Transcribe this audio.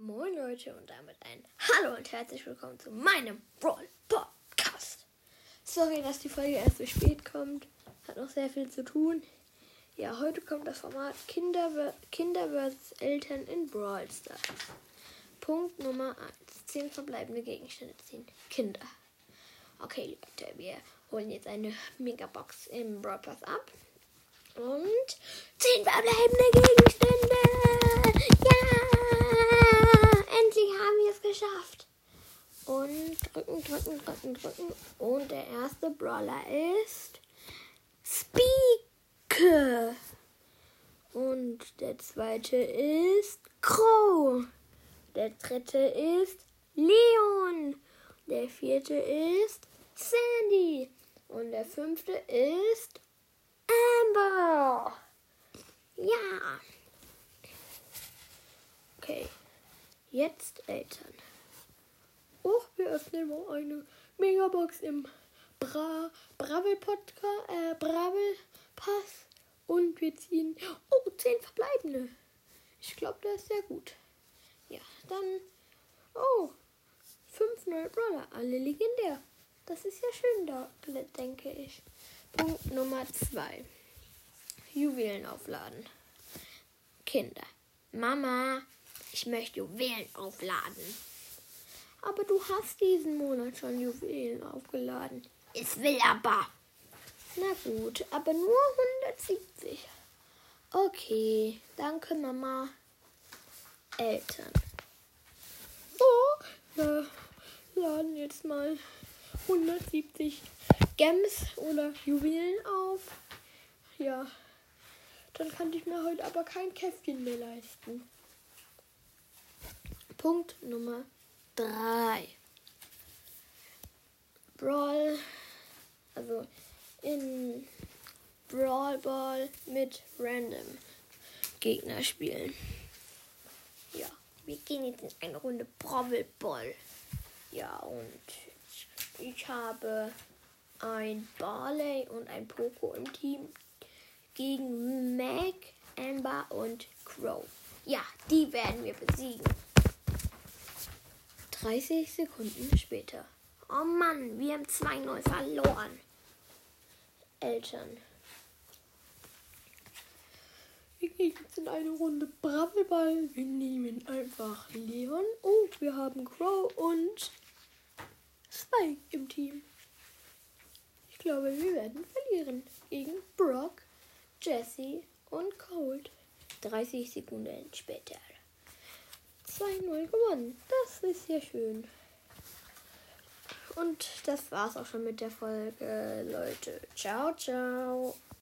Moin Leute und damit ein Hallo und herzlich willkommen zu meinem Brawl Podcast. Sorry, dass die Folge erst so spät kommt. Hat noch sehr viel zu tun. Ja, heute kommt das Format Kinder, Kinder vs. Eltern in Brawl Stars. Punkt Nummer 1. 10 verbleibende Gegenstände ziehen. Kinder. Okay, Leute, wir holen jetzt eine Megabox im Brawl Pass ab. Und 10 verbleibende Gegenstände. Ja! geschafft. Und drücken, drücken, drücken. Und der erste Brawler ist Speake. Und der zweite ist Crow. Der dritte ist Leon. Der vierte ist Sandy. Und der fünfte ist Amber. Ja. Okay. Jetzt Eltern. Wir öffnen mal eine Megabox im Bra Bravel Podcast, äh, Bravel Pass. Und wir ziehen, oh, 10 verbleibende. Ich glaube, das ist sehr gut. Ja, dann, oh, 5 neue Brawler, alle legendär. Das ist ja schön da, denke ich. Punkt Nummer 2. Juwelen aufladen. Kinder. Mama, ich möchte Juwelen aufladen. Aber du hast diesen Monat schon Juwelen aufgeladen. Ich will aber. Na gut, aber nur 170. Okay, danke Mama. Eltern. Oh, wir laden jetzt mal 170 Gems oder Juwelen auf. Ja, dann kann ich mir heute aber kein Käffchen mehr leisten. Punkt Nummer 3. Brawl, also in Brawl Ball mit Random Gegner spielen. Ja, wir gehen jetzt in eine Runde Brawl Ball. Ja, und ich habe ein Barley und ein Poco im Team gegen Mac, Amber und Crow. Ja, die werden wir besiegen. 30 Sekunden später. Oh Mann, wir haben 2-0 verloren. Eltern. Wir gehen jetzt in eine Runde Brabbelball. Wir nehmen einfach Leon. Oh, wir haben Crow und Spike im Team. Ich glaube, wir werden verlieren gegen Brock, Jesse und Cold. 30 Sekunden später. 2-0 gewonnen. Das ist ja schön. Und das war's auch schon mit der Folge, Leute. Ciao, ciao.